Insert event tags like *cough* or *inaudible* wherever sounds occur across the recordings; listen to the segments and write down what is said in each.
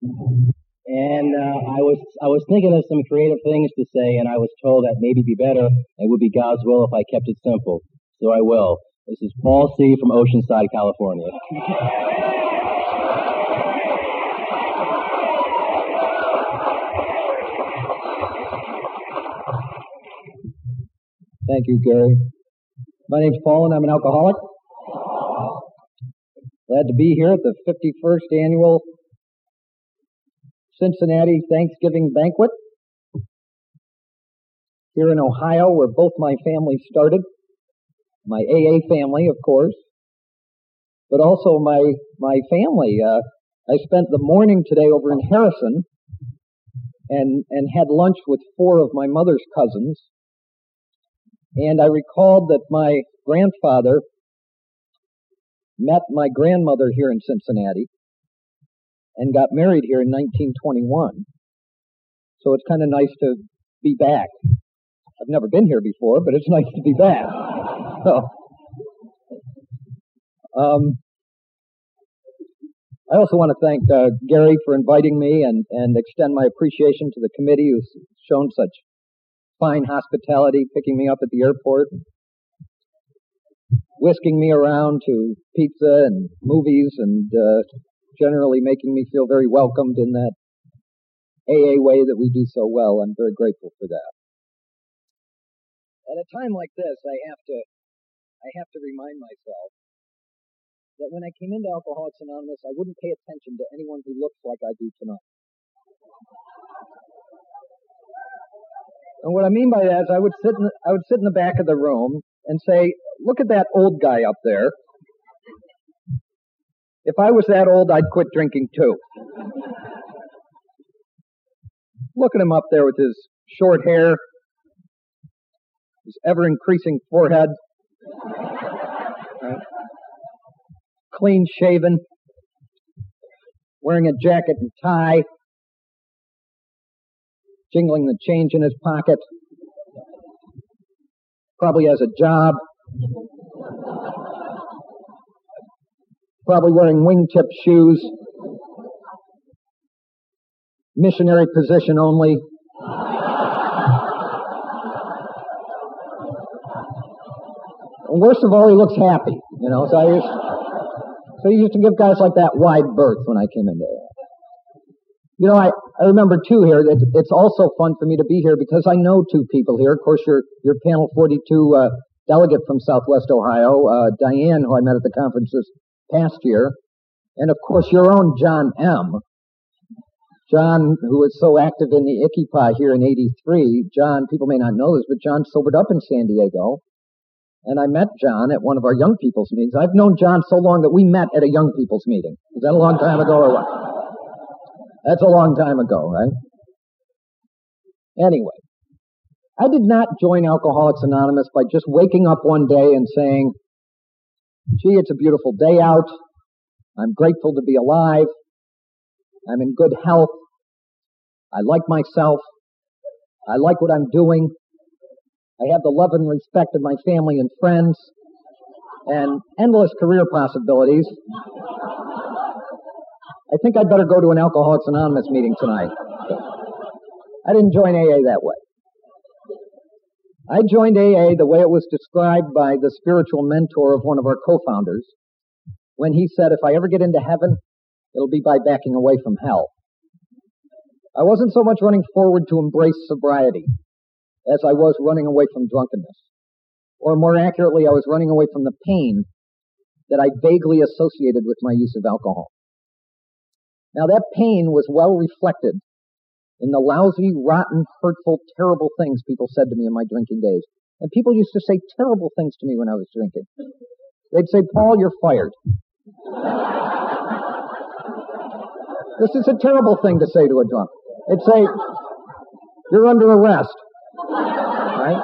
And uh, I was I was thinking of some creative things to say, and I was told that maybe be better and would be God's will if I kept it simple. So I will. This is Paul C. from Oceanside, California. Thank you, Gary. My name's Paul, and I'm an alcoholic. Glad to be here at the 51st annual Cincinnati Thanksgiving banquet here in Ohio, where both my families started. My AA family, of course, but also my my family. Uh, I spent the morning today over in Harrison and and had lunch with four of my mother's cousins and I recalled that my grandfather met my grandmother here in Cincinnati and got married here in 1921. So it's kind of nice to be back. I've never been here before, but it's *laughs* nice to be back. So, um, I also want to thank uh, Gary for inviting me and, and extend my appreciation to the committee who's shown such fine hospitality, picking me up at the airport, whisking me around to pizza and movies, and uh, generally making me feel very welcomed in that AA way that we do so well. I'm very grateful for that. At a time like this, I have to, I have to remind myself that when I came into Alcoholics Anonymous, I wouldn't pay attention to anyone who looks like I do tonight. And what I mean by that is I would sit in, I would sit in the back of the room and say, look at that old guy up there. If I was that old, I'd quit drinking too. Look at him up there with his short hair, his ever increasing forehead, right? clean shaven, wearing a jacket and tie, jingling the change in his pocket. Probably has a job. Probably wearing wingtip shoes. Missionary position only. Worst of all, he looks happy, you know. So I used, so I used to give guys like that wide berth when I came into it. You know, I, I remember too here that it's also fun for me to be here because I know two people here. Of course, your, your panel 42 uh, delegate from Southwest Ohio, uh, Diane, who I met at the conference this past year. And of course, your own John M. John, who was so active in the Icky here in 83. John, people may not know this, but John sobered up in San Diego. And I met John at one of our young people's meetings. I've known John so long that we met at a young people's meeting. Was that a long time ago or what? That's a long time ago, right? Anyway, I did not join Alcoholics Anonymous by just waking up one day and saying, gee, it's a beautiful day out. I'm grateful to be alive. I'm in good health. I like myself. I like what I'm doing. I have the love and respect of my family and friends and endless career possibilities. I think I'd better go to an Alcoholics Anonymous meeting tonight. I didn't join AA that way. I joined AA the way it was described by the spiritual mentor of one of our co-founders when he said, if I ever get into heaven, it'll be by backing away from hell. I wasn't so much running forward to embrace sobriety as I was running away from drunkenness. Or more accurately, I was running away from the pain that I vaguely associated with my use of alcohol. Now that pain was well reflected in the lousy, rotten, hurtful, terrible things people said to me in my drinking days. And people used to say terrible things to me when I was drinking. They'd say, Paul, you're fired. this is a terrible thing to say to a drunk. They'd say, you're under arrest. Right?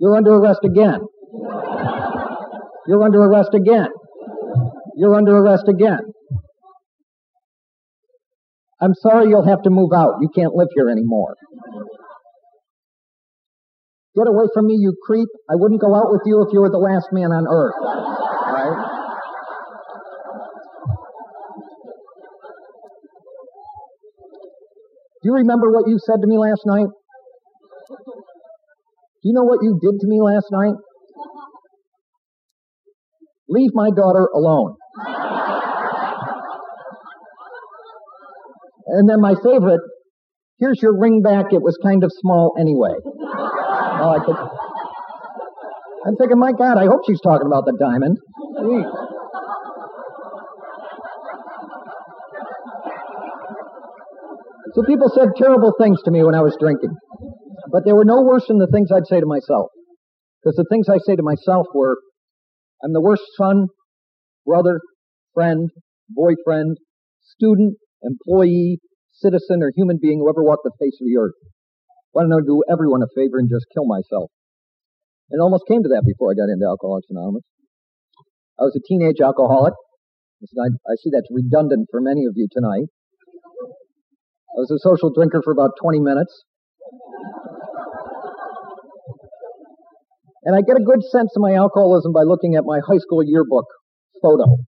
You're under arrest again. You're under arrest again. You're under arrest again. I'm sorry you'll have to move out. You can't live here anymore. Get away from me, you creep. I wouldn't go out with you if you were the last man on earth. Right? Do you remember what you said to me last night? Do you know what you did to me last night? Leave my daughter alone. And then my favorite, here's your ring back. It was kind of small anyway. I could, I'm thinking, my God, I hope she's talking about the diamond. So people said terrible things to me when I was drinking. But they were no worse than the things I'd say to myself. Because the things I say to myself were, I'm the worst son, brother, friend, boyfriend, student, employee, citizen, or human being who ever walked the face of the earth. Why don't I do everyone a favor and just kill myself? And it almost came to that before I got into Alcoholics Anonymous. I was a teenage alcoholic. I, I see that's redundant for many of you tonight. I was a social drinker for about 20 minutes. And I get a good sense of my alcoholism by looking at my high school yearbook photo.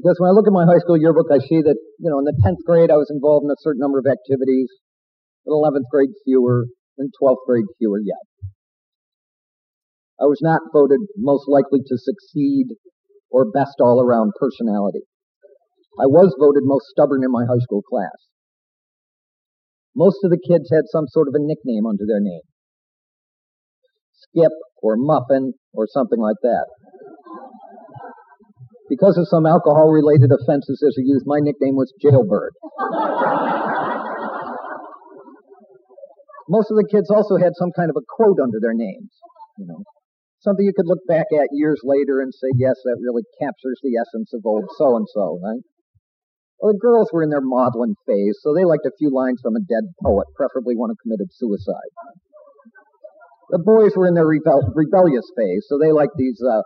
Because when I look at my high school yearbook, I see that, you know, in the 10th grade, I was involved in a certain number of activities. In 11th grade, fewer. In 12th grade, fewer yet. I was not voted most likely to succeed or best all around personality. I was voted most stubborn in my high school class. Most of the kids had some sort of a nickname under their name. Skip or Muffin or something like that. Because of some alcohol related offenses as a youth, my nickname was Jailbird. Most of the kids also had some kind of a quote under their names, you know. Something you could look back at years later and say, yes, that really captures the essence of old so and so, right? Well, the girls were in their maudlin phase, so they liked a few lines from a dead poet, preferably one who committed suicide. The boys were in their rebel- rebellious phase, so they liked these uh,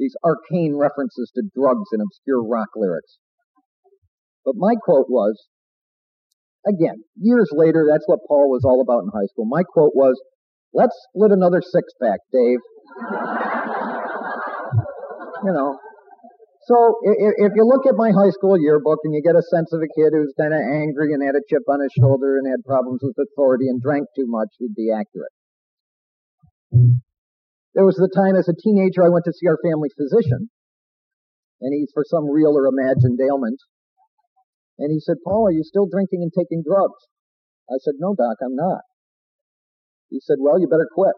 these arcane references to drugs and obscure rock lyrics. But my quote was, again, years later, that's what Paul was all about in high school. My quote was, "Let's split another six pack, Dave." *laughs* you know, so if, you look at my high school yearbook and you get a sense of a kid who's kind of angry and had a chip on his shoulder and had problems with authority and drank too much, you'd be accurate. There was the time as a teenager I went to see our family physician, and he's for some real or imagined ailment. And he said, Paul, are you still drinking and taking drugs? I said, no, doc, I'm not. He said, well, you better quit.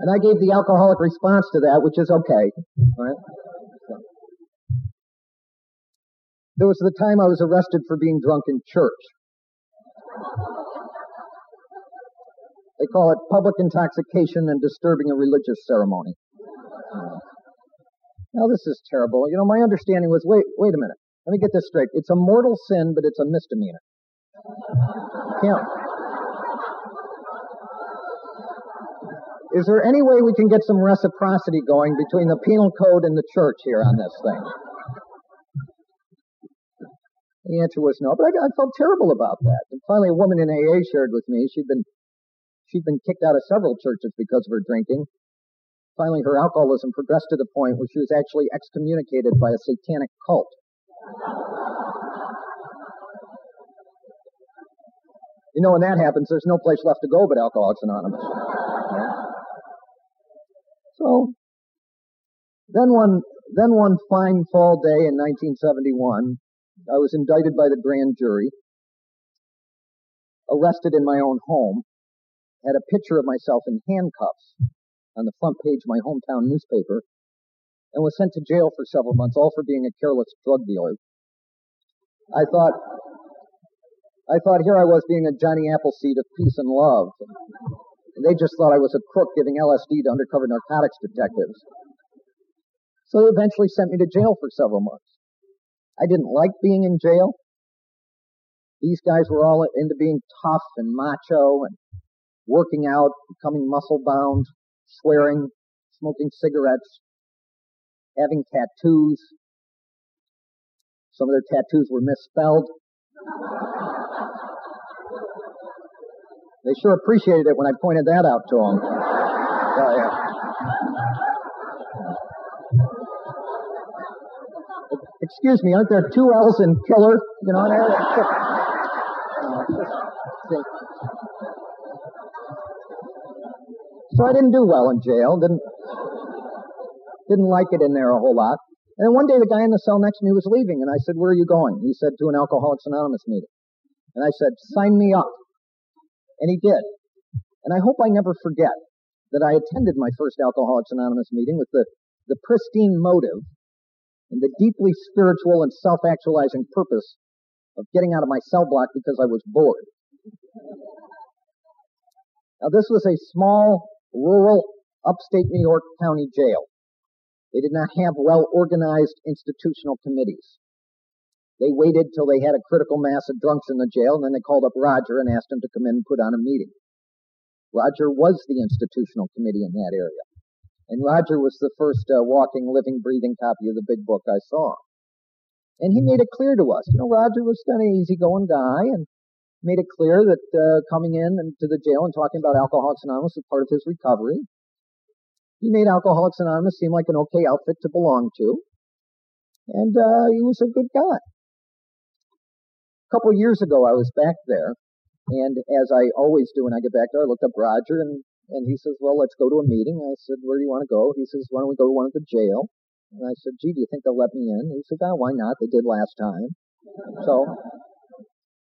And I gave the alcoholic response to that, which is okay. Right? There was the time I was arrested for being drunk in church. They call it public intoxication and disturbing a religious ceremony. Uh, now this is terrible. You know, my understanding was, wait, wait a minute. Let me get this straight. It's a mortal sin, but it's a misdemeanor. Can't, Is there any way we can get some reciprocity going between the penal code and the church here on this thing? The answer was no, but I, I felt terrible about that. And finally, a woman in AA shared with me she'd been she'd been kicked out of several churches because of her drinking. Finally, her alcoholism progressed to the point where she was actually excommunicated by a satanic cult. You know, when that happens, there's no place left to go but Alcoholics Anonymous. So, then one, then one fine fall day in 1971, I was indicted by the grand jury, arrested in my own home, had a picture of myself in handcuffs on the front page of my hometown newspaper, and was sent to jail for several months, all for being a careless drug dealer. I thought, I thought here I was being a Johnny Appleseed of peace and love. And they just thought I was a crook giving LSD to undercover narcotics detectives. So they eventually sent me to jail for several months. I didn't like being in jail. These guys were all into being tough and macho and working out, becoming muscle bound, swearing, smoking cigarettes, having tattoos. Some of their tattoos were misspelled. They sure appreciated it when I pointed that out to them. Oh, yeah. Excuse me, aren't there two L's in killer? You know, *laughs* oh, there. So I didn't do well in jail. Didn't didn't like it in there a whole lot. And one day the guy in the cell next to me was leaving, and I said, "Where are you going?" He said, "To an Alcoholics Anonymous meeting." And I said, "Sign me up." And he did. And I hope I never forget that I attended my first Alcoholics Anonymous meeting with the, the pristine motive and the deeply spiritual and self-actualizing purpose of getting out of my cell block because I was bored. Now this was a small, rural, upstate New York County jail. They did not have well organized institutional committees. They waited till they had a critical mass of drunks in the jail and then they called up Roger and asked him to come in and put on a meeting. Roger was the institutional committee in that area. And Roger was the first uh, walking, living, breathing copy of the big book I saw. And he made it clear to us. You know, Roger was kind of easygoing guy and made it clear that uh, coming in to the jail and talking about Alcoholics Anonymous was part of his recovery. He made Alcoholics Anonymous seem like an okay outfit to belong to. And uh, he was a good guy. A couple years ago, I was back there and as I always do when I get back there, I looked up Roger and, and he says, well, let's go to a meeting. I said, where do you want to go? He says, why don't we go to one at the jail? And I said, gee, do you think they'll let me in? He said, oh, why not? They did last time. So,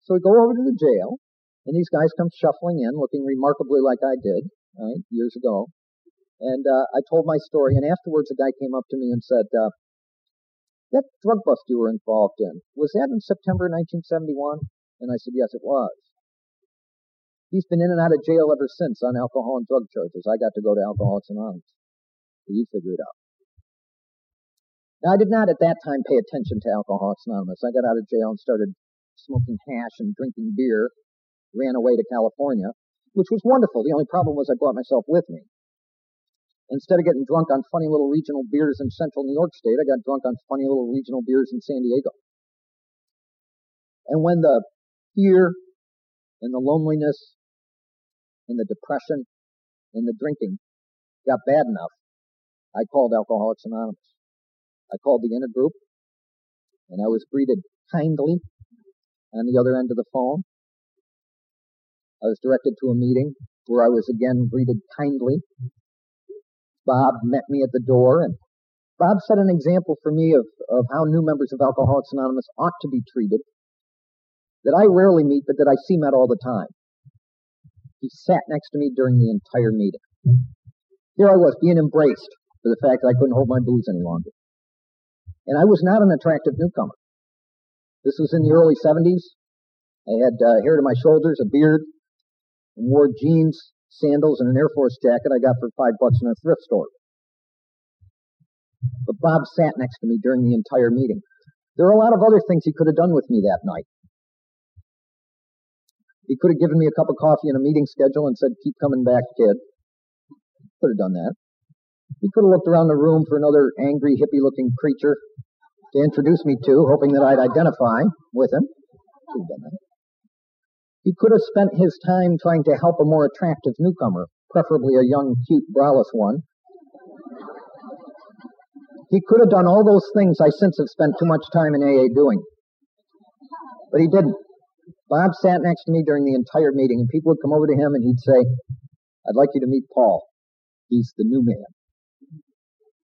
so we go over to the jail and these guys come shuffling in looking remarkably like I did, right, years ago. And, uh, I told my story and afterwards a guy came up to me and said, uh, that drug bust you were involved in, was that in September 1971? And I said, yes, it was. He's been in and out of jail ever since on alcohol and drug charges. I got to go to Alcoholics Anonymous. So you figure it out. Now, I did not at that time pay attention to Alcoholics Anonymous. I got out of jail and started smoking hash and drinking beer, ran away to California, which was wonderful. The only problem was I brought myself with me. Instead of getting drunk on funny little regional beers in central New York State, I got drunk on funny little regional beers in San Diego. And when the fear and the loneliness and the depression and the drinking got bad enough, I called Alcoholics Anonymous. I called the intergroup and I was greeted kindly on the other end of the phone. I was directed to a meeting where I was again greeted kindly. Bob met me at the door and Bob set an example for me of, of how new members of Alcoholics Anonymous ought to be treated that I rarely meet, but that I see met all the time. He sat next to me during the entire meeting. Here I was being embraced for the fact that I couldn't hold my booze any longer. And I was not an attractive newcomer. This was in the early 70s. I had uh, hair to my shoulders, a beard, and wore jeans, sandals, and an Air Force jacket I got for five bucks in a thrift store. But Bob sat next to me during the entire meeting. There are a lot of other things he could have done with me that night. He could have given me a cup of coffee and a meeting schedule and said, keep coming back, kid. Could have done that. He could have looked around the room for another angry, hippie-looking creature to introduce me to, hoping that I'd identify with him. He could have spent his time trying to help a more attractive newcomer, preferably a young, cute, braless one. He could have done all those things I since have spent too much time in AA doing. But he didn't. Bob sat next to me during the entire meeting, and people would come over to him and he'd say, I'd like you to meet Paul. He's the new man.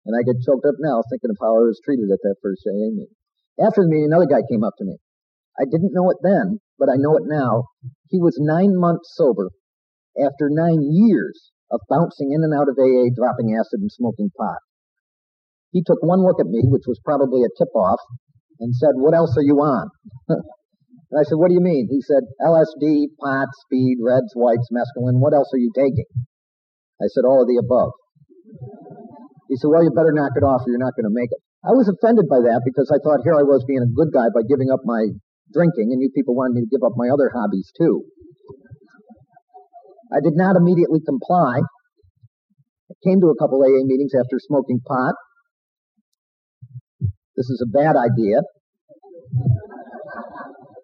And I get choked up now thinking of how I was treated at that first AA meeting. After the meeting, another guy came up to me. I didn't know it then, but I know it now. He was nine months sober after nine years of bouncing in and out of AA, dropping acid and smoking pot. He took one look at me, which was probably a tip off, and said, what else are you on? *laughs* And I said, what do you mean? He said, LSD, pot, speed, reds, whites, mescaline. What else are you taking? I said, all of the above. He said, well, you better knock it off or you're not going to make it. I was offended by that because I thought here I was being a good guy by giving up my drinking and you people wanted me to give up my other hobbies too. I did not immediately comply. I came to a couple AA meetings after smoking pot. This is a bad idea.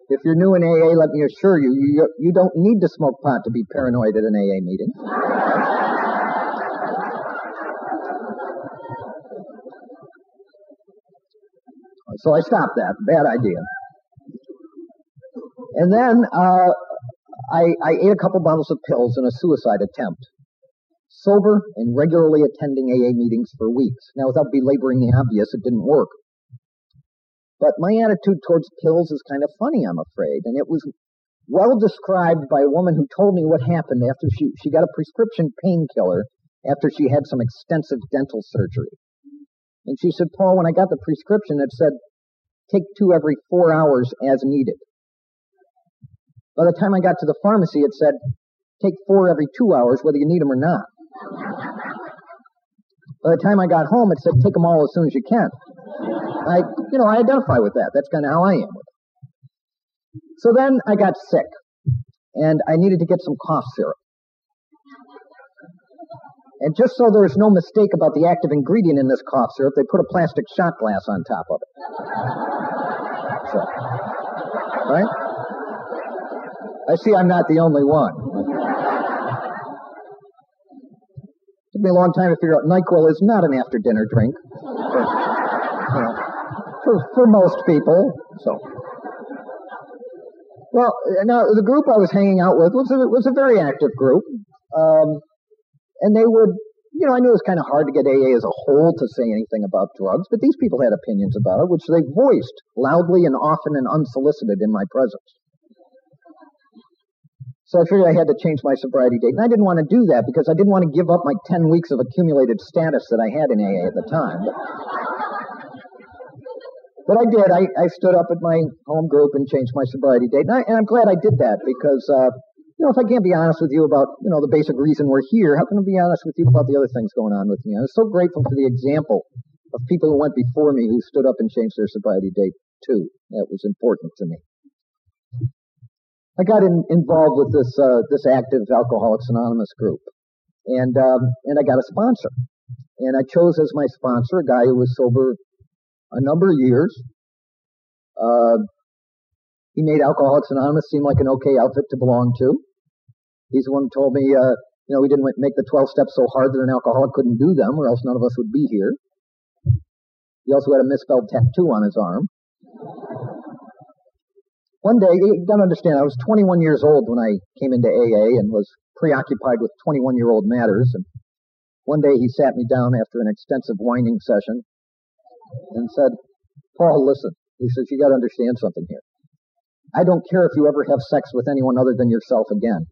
If you're new in AA, let me assure you, you, you don't need to smoke pot to be paranoid at an AA meeting. So I stopped that. Bad idea. And then uh, I, I ate a couple bottles of pills in a suicide attempt. Sober and regularly attending AA meetings for weeks. Now, without belaboring the obvious, it didn't work. But my attitude towards pills is kind of funny, I'm afraid. And it was well described by a woman who told me what happened after she, she got a prescription painkiller after she had some extensive dental surgery. And she said, Paul, when I got the prescription, it said, take two every four hours as needed. By the time I got to the pharmacy, it said, take four every two hours, whether you need them or not. By the time I got home, it said, take them all as soon as you can. I, you know, I identify with that. That's kind of how I am. So then I got sick, and I needed to get some cough syrup. And just so there's no mistake about the active ingredient in this cough syrup, they put a plastic shot glass on top of it. So, right? I see I'm not the only one. Took me a long time to figure out NyQuil is not an after dinner drink. For, you know, for, for most people. So. Well, now the group I was hanging out with was a, was a very active group. Um, and they would, you know, I knew it was kind of hard to get AA as a whole to say anything about drugs, but these people had opinions about it, which they voiced loudly and often and unsolicited in my presence. So I figured I had to change my sobriety date. And I didn't want to do that because I didn't want to give up my 10 weeks of accumulated status that I had in AA at the time. But, I did. I, I stood up at my home group and changed my sobriety date. And, I, am glad I did that because uh, you know, if I can't be honest with you about, you know, the basic reason we're here, how can I be honest with you about the other things going on with me? I was so grateful for the example of people who went before me who stood up and changed their sobriety date too. That was important to me. I got in, involved with this uh, this active Alcoholics Anonymous group, and um, and I got a sponsor, and I chose as my sponsor a guy who was sober a number of years. Uh, he made Alcoholics Anonymous seem like an okay outfit to belong to. He's the one who told me, uh, you know, we didn't make the 12 steps so hard that an alcoholic couldn't do them, or else none of us would be here. He also had a misspelled tattoo on his arm. One day, you don't understand, I was 21 years old when I came into AA and was preoccupied with 21 year old matters. And one day he sat me down after an extensive whining session and said, Paul, listen. He says, you gotta understand something here. I don't care if you ever have sex with anyone other than yourself again.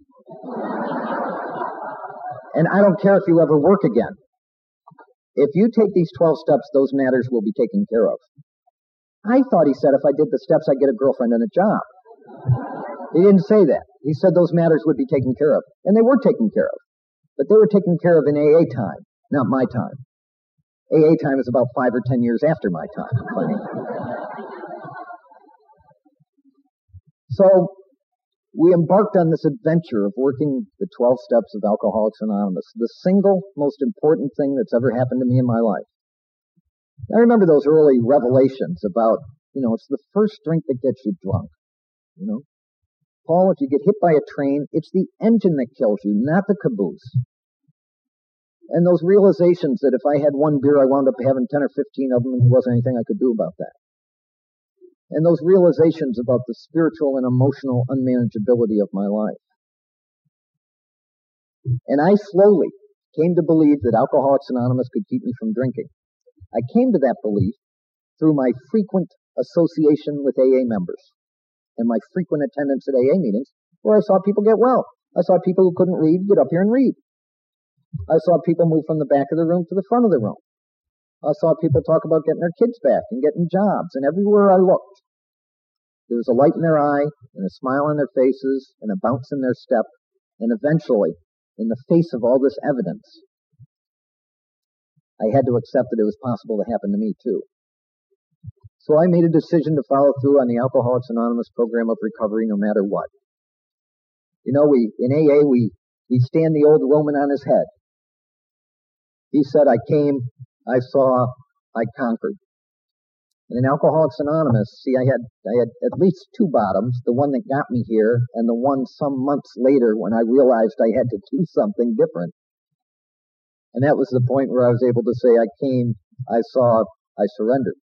And I don't care if you ever work again. If you take these 12 steps, those matters will be taken care of. I thought he said if I did the steps, I'd get a girlfriend and a job. He didn't say that. He said those matters would be taken care of. And they were taken care of. But they were taken care of in AA time, not my time. AA time is about five or ten years after my time. *laughs* so we embarked on this adventure of working the 12 steps of Alcoholics Anonymous, the single most important thing that's ever happened to me in my life. I remember those early revelations about, you know, it's the first drink that gets you drunk. You know, Paul, if you get hit by a train, it's the engine that kills you, not the caboose. And those realizations that if I had one beer, I wound up having 10 or 15 of them and there wasn't anything I could do about that and those realizations about the spiritual and emotional unmanageability of my life. And I slowly came to believe that Alcoholics Anonymous could keep me from drinking. I came to that belief through my frequent association with AA members and my frequent attendance at AA meetings where I saw people get well. I saw people who couldn't read get up here and read. I saw people move from the back of the room to the front of the room. I saw people talk about getting their kids back and getting jobs, and everywhere I looked, there was a light in their eye, and a smile on their faces, and a bounce in their step, and eventually, in the face of all this evidence, I had to accept that it was possible to happen to me too. So I made a decision to follow through on the Alcoholics Anonymous program of recovery no matter what. You know, we, in AA, we, we stand the old Roman on his head. He said, I came I saw I conquered. And in Alcoholics Anonymous, see, I had I had at least two bottoms: the one that got me here, and the one some months later when I realized I had to do something different. And that was the point where I was able to say, "I came, I saw, I surrendered."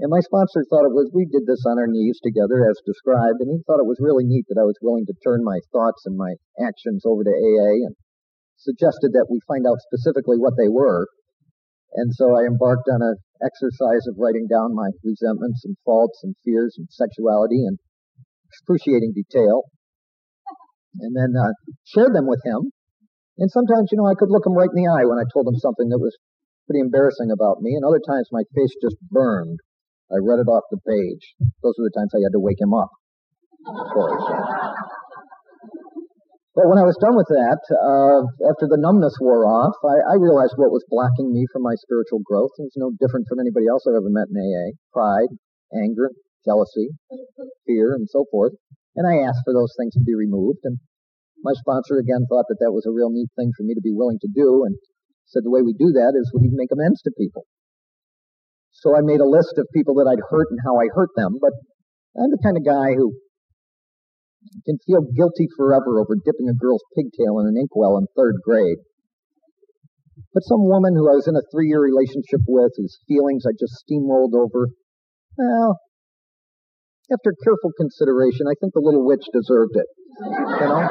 And my sponsor thought it was, we did this on our knees together as described, and he thought it was really neat that I was willing to turn my thoughts and my actions over to AA and suggested that we find out specifically what they were. And so I embarked on an exercise of writing down my resentments and faults and fears and sexuality in excruciating detail. And then uh, shared them with him. And sometimes, you know, I could look him right in the eye when I told him something that was pretty embarrassing about me. And other times my face just burned I read it off the page. Those were the times I had to wake him up, of course. But when I was done with that, uh, after the numbness wore off, I, I, realized what was blocking me from my spiritual growth. It was no different from anybody else I've ever met in AA. Pride, anger, jealousy, fear, and so forth. And I asked for those things to be removed. And my sponsor again thought that that was a real neat thing for me to be willing to do and said the way we do that is we make amends to people. So I made a list of people that I'd hurt and how I hurt them, but I'm the kind of guy who can feel guilty forever over dipping a girl's pigtail in an inkwell in third grade. But some woman who I was in a three year relationship with, whose feelings I just steamrolled over, well, after careful consideration, I think the little witch deserved it. You know?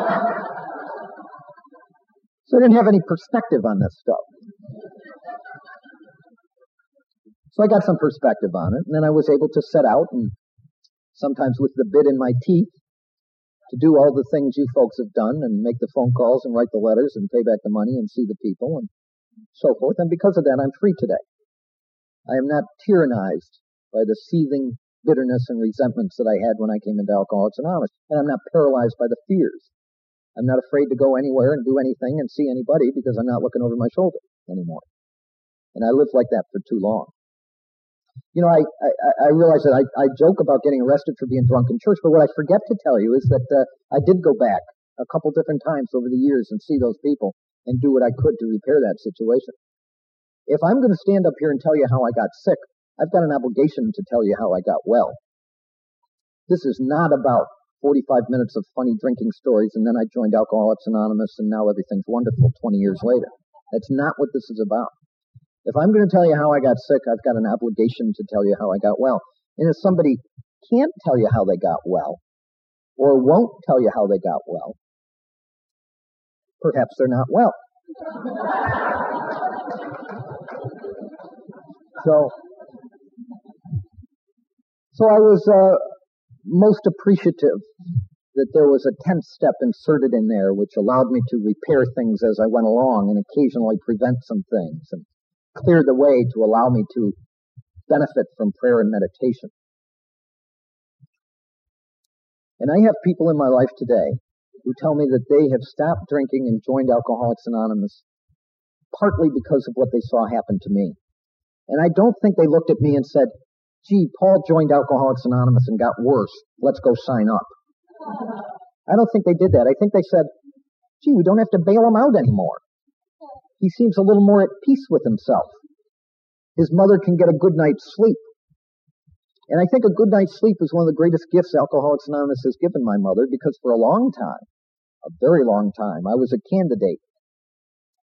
So I didn't have any perspective on this stuff. So I got some perspective on it, and then I was able to set out and sometimes with the bit in my teeth to do all the things you folks have done and make the phone calls and write the letters and pay back the money and see the people and so forth. And because of that, I'm free today. I am not tyrannized by the seething bitterness and resentments that I had when I came into Alcoholics Anonymous. And I'm not paralyzed by the fears. I'm not afraid to go anywhere and do anything and see anybody because I'm not looking over my shoulder anymore. And I lived like that for too long you know, I, I, I realize that I, I joke about getting arrested for being drunk in church, but what I forget to tell you is that uh, I did go back a couple different times over the years and see those people and do what I could to repair that situation. If I'm going to stand up here and tell you how I got sick, I've got an obligation to tell you how I got well. This is not about 45 minutes of funny drinking stories and then I joined Alcoholics Anonymous and now everything's wonderful 20 years later. That's not what this is about. If I'm going to tell you how I got sick, I've got an obligation to tell you how I got well. And if somebody can't tell you how they got well, or won't tell you how they got well, perhaps they're not well. *laughs* so, so I was uh, most appreciative that there was a tenth step inserted in there, which allowed me to repair things as I went along and occasionally prevent some things. And cleared the way to allow me to benefit from prayer and meditation. And I have people in my life today who tell me that they have stopped drinking and joined Alcoholics Anonymous partly because of what they saw happen to me. And I don't think they looked at me and said, gee, Paul joined Alcoholics Anonymous and got worse. Let's go sign up. *laughs* I don't think they did that. I think they said, gee, we don't have to bail him out anymore he seems a little more at peace with himself. His mother can get a good night's sleep. And I think a good night's sleep is one of the greatest gifts Alcoholics Anonymous has given my mother because for a long time, a very long time, I was a candidate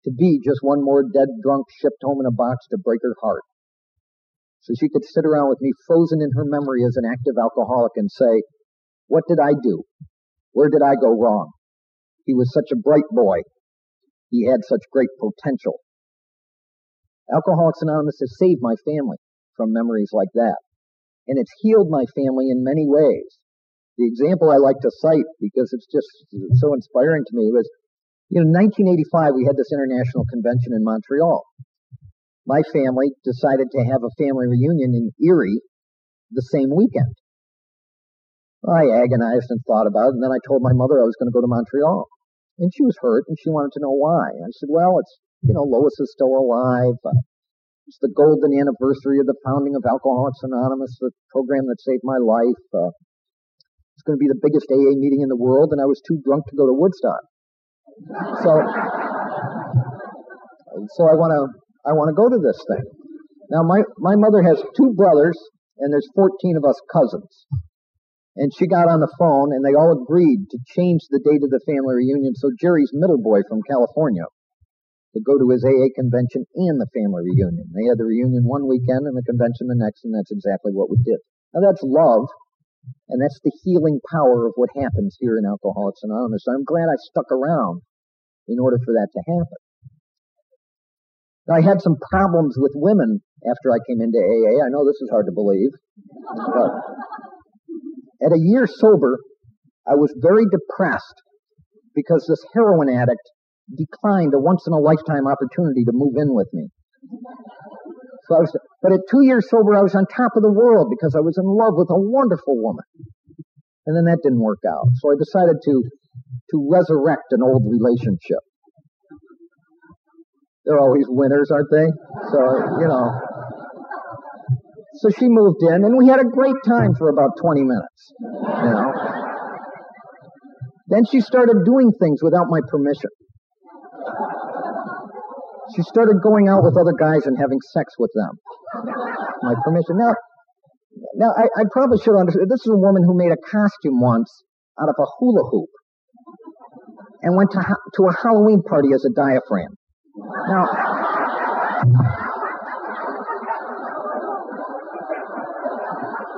to be just one more dead drunk shipped home in a box to break her heart. So she could sit around with me frozen in her memory as an active alcoholic and say, what did I do? Where did I go wrong? He was such a bright boy. He had such great potential. Alcoholics Anonymous has saved my family from memories like that. And it's healed my family in many ways. The example I like to cite because it's just so inspiring to me was, you know, in 1985 we had this international convention in Montreal. My family decided to have a family reunion in Erie the same weekend. I agonized and thought about it, and then I told my mother I was going to go to Montreal. And she was hurt and she wanted to know why. I said, well, it's, you know, Lois is still alive. Uh, it's the golden anniversary of the founding of Alcoholics Anonymous, the program that saved my life. Uh, it's going to be the biggest AA meeting in the world, and I was too drunk to go to Woodstock. So, so I want to, I want to go to this thing. Now, my, my mother has two brothers, and there's 14 of us cousins. And she got on the phone and they all agreed to change the date of the family reunion so Jerry's middle boy from California could go to his AA convention and the family reunion. They had the reunion one weekend and the convention the next, and that's exactly what we did. Now that's love, and that's the healing power of what happens here in Alcoholics Anonymous. I'm glad I stuck around in order for that to happen. Now, I had some problems with women after I came into AA. I know this is hard to believe, but at a year sober, I was very depressed because this heroin addict declined a once in a lifetime opportunity to move in with me. So I was, but at two years sober, I was on top of the world because I was in love with a wonderful woman. And then that didn't work out. So I decided to, to resurrect an old relationship. They're always winners, aren't they? So, you know. So she moved in and we had a great time for about 20 minutes. You know. Then she started doing things without my permission. She started going out with other guys and having sex with them. My permission. Now, now I, I probably should understand. This is a woman who made a costume once out of a hula hoop and went to, to a Halloween party as a diaphragm. Now,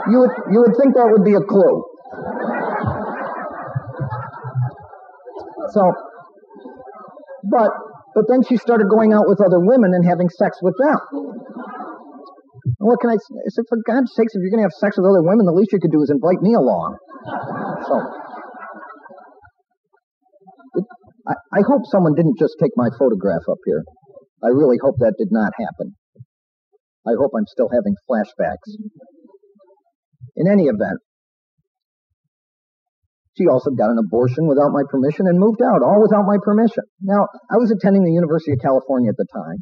you would, you would think that would be a clue. So, but but then she started going out with other women and having sex with them. what can I? I said, for God's sakes, if you're going to have sex with other women, the least you could do is invite me along. So, it, I, I hope someone didn't just take my photograph up here. I really hope that did not happen. I hope I'm still having flashbacks. In any event, she also got an abortion without my permission and moved out, all without my permission. Now, I was attending the University of California at the time.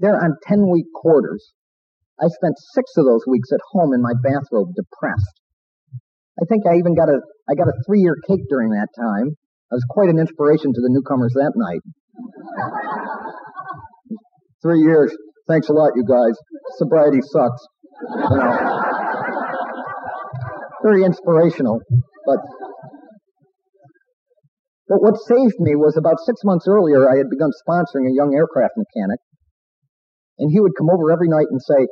There on 10 week quarters. I spent six of those weeks at home in my bathrobe depressed. I think I even got a, I got a three year cake during that time. I was quite an inspiration to the newcomers that night. three years. Thanks a lot, you guys. Sobriety sucks. You know. Very inspirational, but but what saved me was about six months earlier, I had begun sponsoring a young aircraft mechanic. And he would come over every night and say,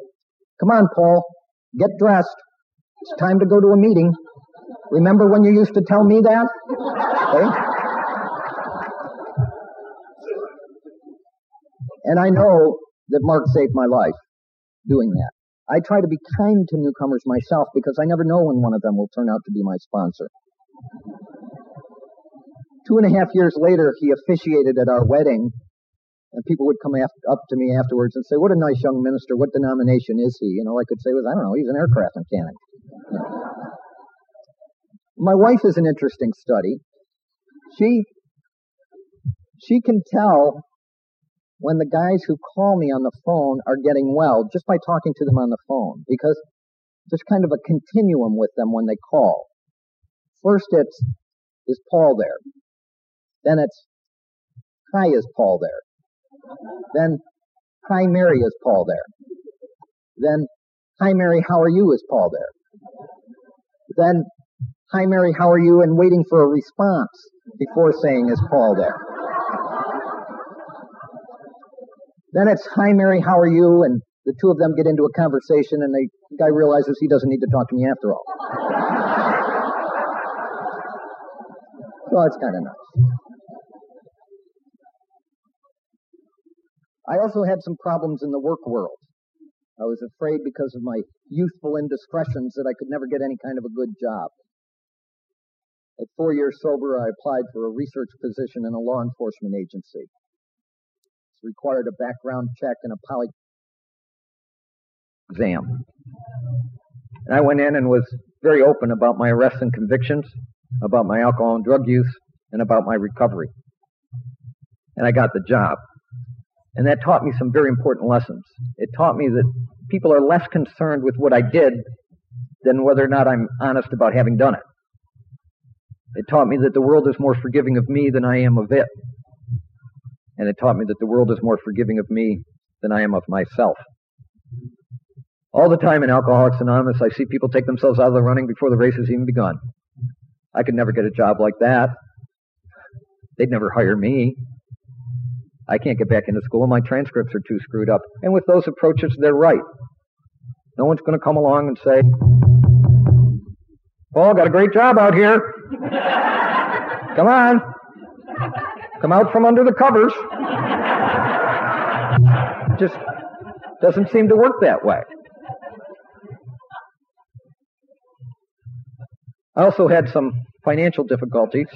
Come on, Paul, get dressed. It's time to go to a meeting. Remember when you used to tell me that? Okay? And I know that Mark saved my life doing that. I try to be kind to newcomers myself because I never know when one of them will turn out to be my sponsor. Two and a half years later, he officiated at our wedding, and people would come up to me afterwards and say, "What a nice young minister! What denomination is he?" And all I could say was, "I don't know. He's an aircraft mechanic." My wife is an interesting study. She she can tell when the guys who call me on the phone are getting well just by talking to them on the phone because there's kind of a continuum with them when they call. First, it's is Paul there? Then it's, hi, is Paul there? Then, hi, Mary, is Paul there? Then, hi, Mary, how are you, is Paul there? Then, hi, Mary, how are you, and waiting for a response before saying, is Paul there? Then it's, hi, Mary, how are you, and the two of them get into a conversation, and the guy realizes he doesn't need to talk to me after all. *laughs* so it's kind of nice. I also had some problems in the work world. I was afraid because of my youthful indiscretions that I could never get any kind of a good job. At four years sober, I applied for a research position in a law enforcement agency. Required a background check and a poly exam. And I went in and was very open about my arrests and convictions, about my alcohol and drug use, and about my recovery. And I got the job. And that taught me some very important lessons. It taught me that people are less concerned with what I did than whether or not I'm honest about having done it. It taught me that the world is more forgiving of me than I am of it. And it taught me that the world is more forgiving of me than I am of myself. All the time in Alcoholics Anonymous, I see people take themselves out of the running before the race has even begun. I could never get a job like that. They'd never hire me. I can't get back into school. And my transcripts are too screwed up. And with those approaches, they're right. No one's going to come along and say, Paul, got a great job out here. *laughs* come on. Come out from under the covers. Just doesn't seem to work that way. I also had some financial difficulties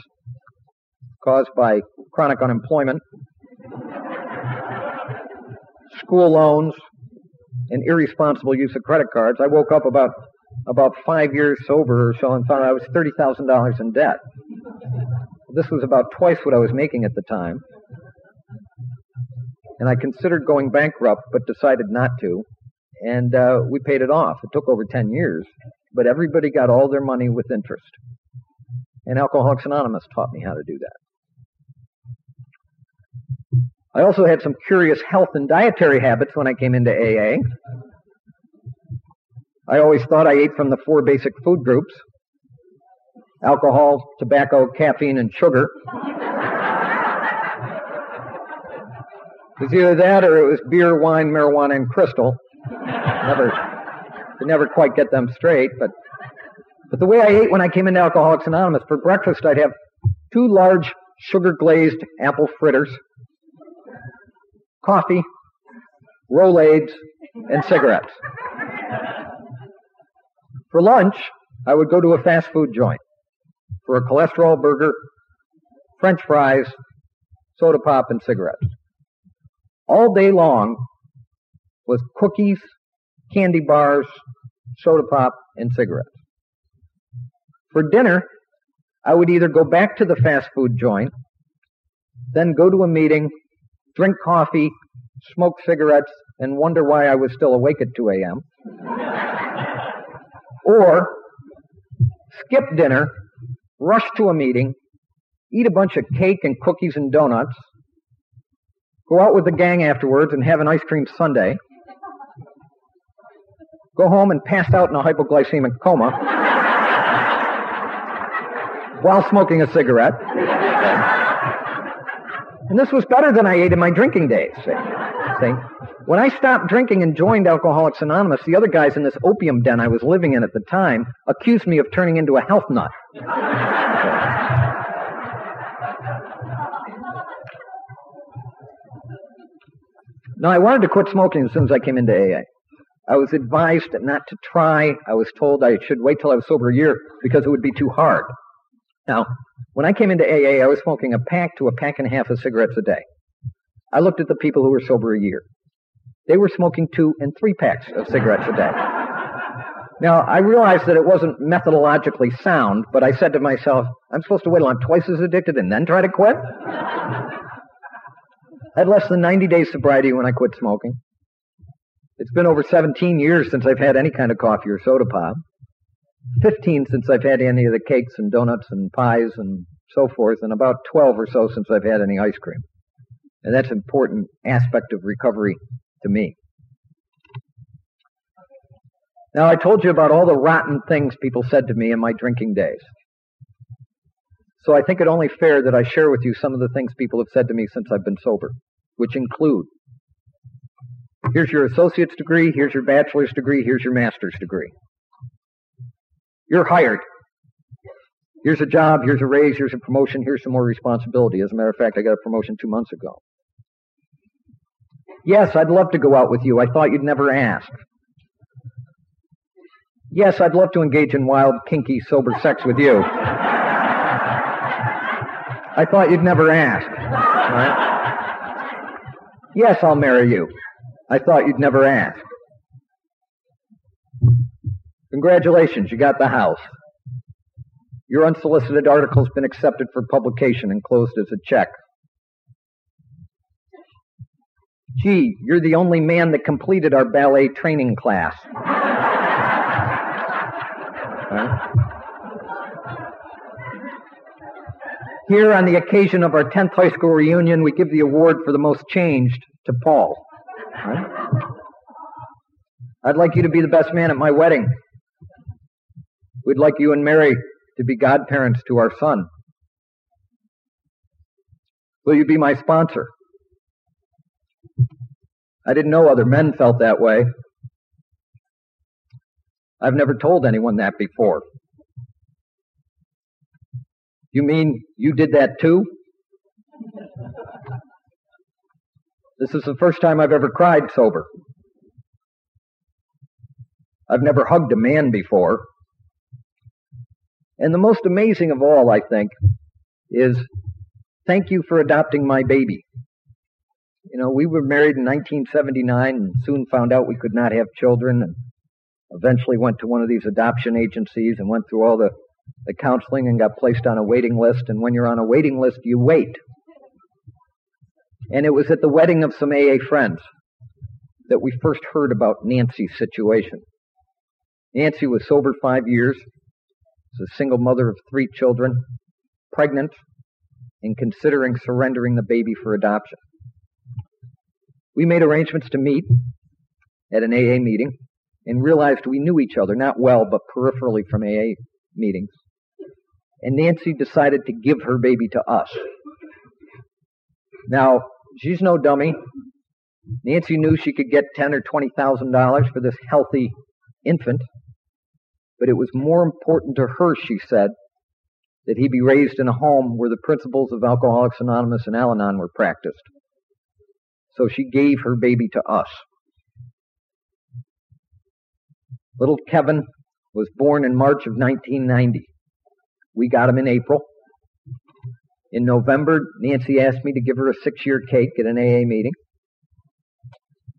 caused by chronic unemployment, school loans, and irresponsible use of credit cards. I woke up about about five years sober or so and found I was thirty thousand dollars in debt. This was about twice what I was making at the time. And I considered going bankrupt, but decided not to. And uh, we paid it off. It took over 10 years, but everybody got all their money with interest. And Alcoholics Anonymous taught me how to do that. I also had some curious health and dietary habits when I came into AA. I always thought I ate from the four basic food groups alcohol, tobacco, caffeine, and sugar. it was either that or it was beer, wine, marijuana, and crystal. Never, could never quite get them straight, but but the way I ate when I came into Alcoholics Anonymous, for breakfast I'd have two large sugar glazed apple fritters, coffee, Rolaids, and cigarettes. For lunch, I would go to a fast food joint for a cholesterol burger, french fries, soda pop, and cigarettes. All day long was cookies, candy bars, soda pop, and cigarettes. For dinner, I would either go back to the fast food joint, then go to a meeting, drink coffee, smoke cigarettes, and wonder why I was still awake at 2 a.m. *laughs* or skip dinner rush to a meeting, eat a bunch of cake and cookies and donuts, go out with the gang afterwards and have an ice cream sundae, go home and pass out in a hypoglycemic coma *laughs* while smoking a cigarette. And this was better than I ate in my drinking days. See? When I stopped drinking and joined Alcoholics Anonymous, the other guys in this opium den I was living in at the time accused me of turning into a health nut. Now, I wanted to quit smoking as soon as I came into AA. I was advised not to try. I was told I should wait till I was sober a year because it would be too hard. Now, when I came into AA, I was smoking a pack to a pack and a half of cigarettes a day. I looked at the people who were sober a year. They were smoking two and three packs of cigarettes a day. Now, I realized that it wasn't methodologically sound, but I said to myself, I'm supposed to wait till I'm twice as addicted and then try to quit? I had less than 90 days sobriety when I quit smoking. It's been over 17 years since I've had any kind of coffee or soda pop. 15 since I've had any of the cakes and donuts and pies and so forth, and about 12 or so since I've had any ice cream. And that's an important aspect of recovery to me. Now, I told you about all the rotten things people said to me in my drinking days. So I think it only fair that I share with you some of the things people have said to me since I've been sober, which include here's your associate's degree, here's your bachelor's degree, here's your master's degree. You're hired. Here's a job, here's a raise, here's a promotion, here's some more responsibility. As a matter of fact, I got a promotion two months ago. Yes, I'd love to go out with you. I thought you'd never ask. Yes, I'd love to engage in wild, kinky, sober sex with you. I thought you'd never ask. Right? Yes, I'll marry you. I thought you'd never ask. Congratulations, you got the house. Your unsolicited article's been accepted for publication and closed as a check. Gee, you're the only man that completed our ballet training class. Here, on the occasion of our 10th high school reunion, we give the award for the most changed to Paul. I'd like you to be the best man at my wedding. We'd like you and Mary to be godparents to our son. Will you be my sponsor? I didn't know other men felt that way. I've never told anyone that before. You mean you did that too? This is the first time I've ever cried sober. I've never hugged a man before. And the most amazing of all, I think, is thank you for adopting my baby. You know, we were married in 1979 and soon found out we could not have children and eventually went to one of these adoption agencies and went through all the, the counseling and got placed on a waiting list. And when you're on a waiting list, you wait. And it was at the wedding of some AA friends that we first heard about Nancy's situation. Nancy was sober five years, was a single mother of three children, pregnant, and considering surrendering the baby for adoption. We made arrangements to meet at an AA meeting and realized we knew each other, not well, but peripherally from AA meetings. And Nancy decided to give her baby to us. Now, she's no dummy. Nancy knew she could get ten or twenty thousand dollars for this healthy infant, but it was more important to her, she said, that he be raised in a home where the principles of Alcoholics Anonymous and Al Anon were practiced. So she gave her baby to us. Little Kevin was born in March of 1990. We got him in April. In November, Nancy asked me to give her a six year cake at an AA meeting.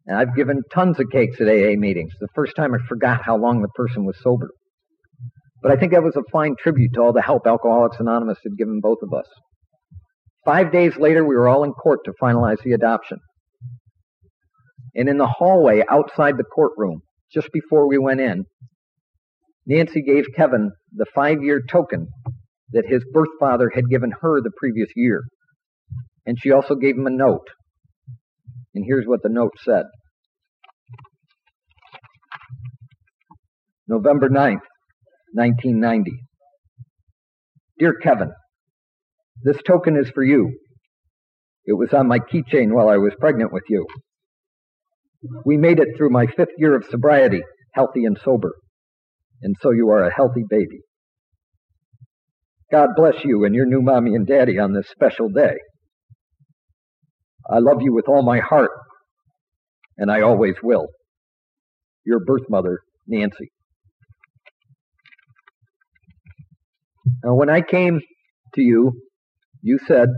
And I've given tons of cakes at AA meetings. The first time I forgot how long the person was sober. But I think that was a fine tribute to all the help Alcoholics Anonymous had given both of us. Five days later, we were all in court to finalize the adoption. And in the hallway outside the courtroom, just before we went in, Nancy gave Kevin the five year token that his birth father had given her the previous year. And she also gave him a note. And here's what the note said November 9th, 1990. Dear Kevin, this token is for you. It was on my keychain while I was pregnant with you. We made it through my fifth year of sobriety, healthy and sober. And so you are a healthy baby. God bless you and your new mommy and daddy on this special day. I love you with all my heart, and I always will. Your birth mother, Nancy. Now, when I came to you, you said,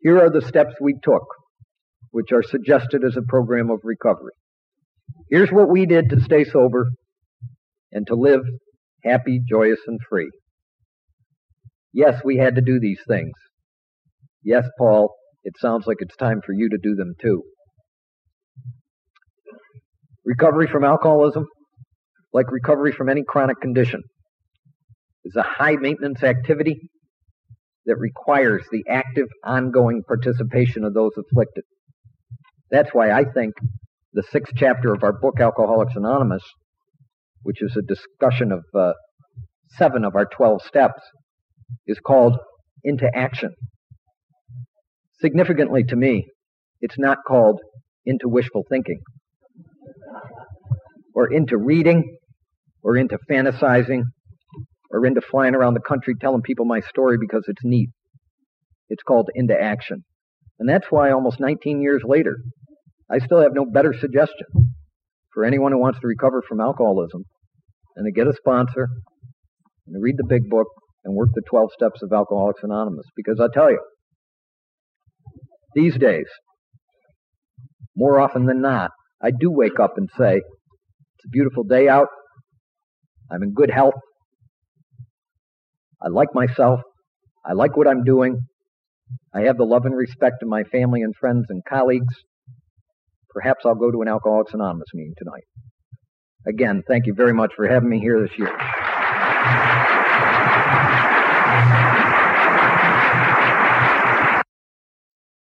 Here are the steps we took, which are suggested as a program of recovery. Here's what we did to stay sober and to live happy, joyous, and free. Yes, we had to do these things. Yes, Paul, it sounds like it's time for you to do them too. Recovery from alcoholism, like recovery from any chronic condition, is a high maintenance activity that requires the active, ongoing participation of those afflicted. That's why I think the sixth chapter of our book, Alcoholics Anonymous, which is a discussion of uh, seven of our 12 steps, is called Into Action. Significantly to me, it's not called Into Wishful Thinking, or into reading, or into fantasizing, or into flying around the country telling people my story because it's neat. It's called into action. And that's why almost 19 years later, I still have no better suggestion for anyone who wants to recover from alcoholism than to get a sponsor and to read the big book and work the 12 steps of Alcoholics Anonymous. Because I tell you, these days, more often than not, I do wake up and say, it's a beautiful day out. I'm in good health. I like myself. I like what I'm doing. I have the love and respect of my family and friends and colleagues. Perhaps I'll go to an Alcoholics Anonymous meeting tonight. Again, thank you very much for having me here this year.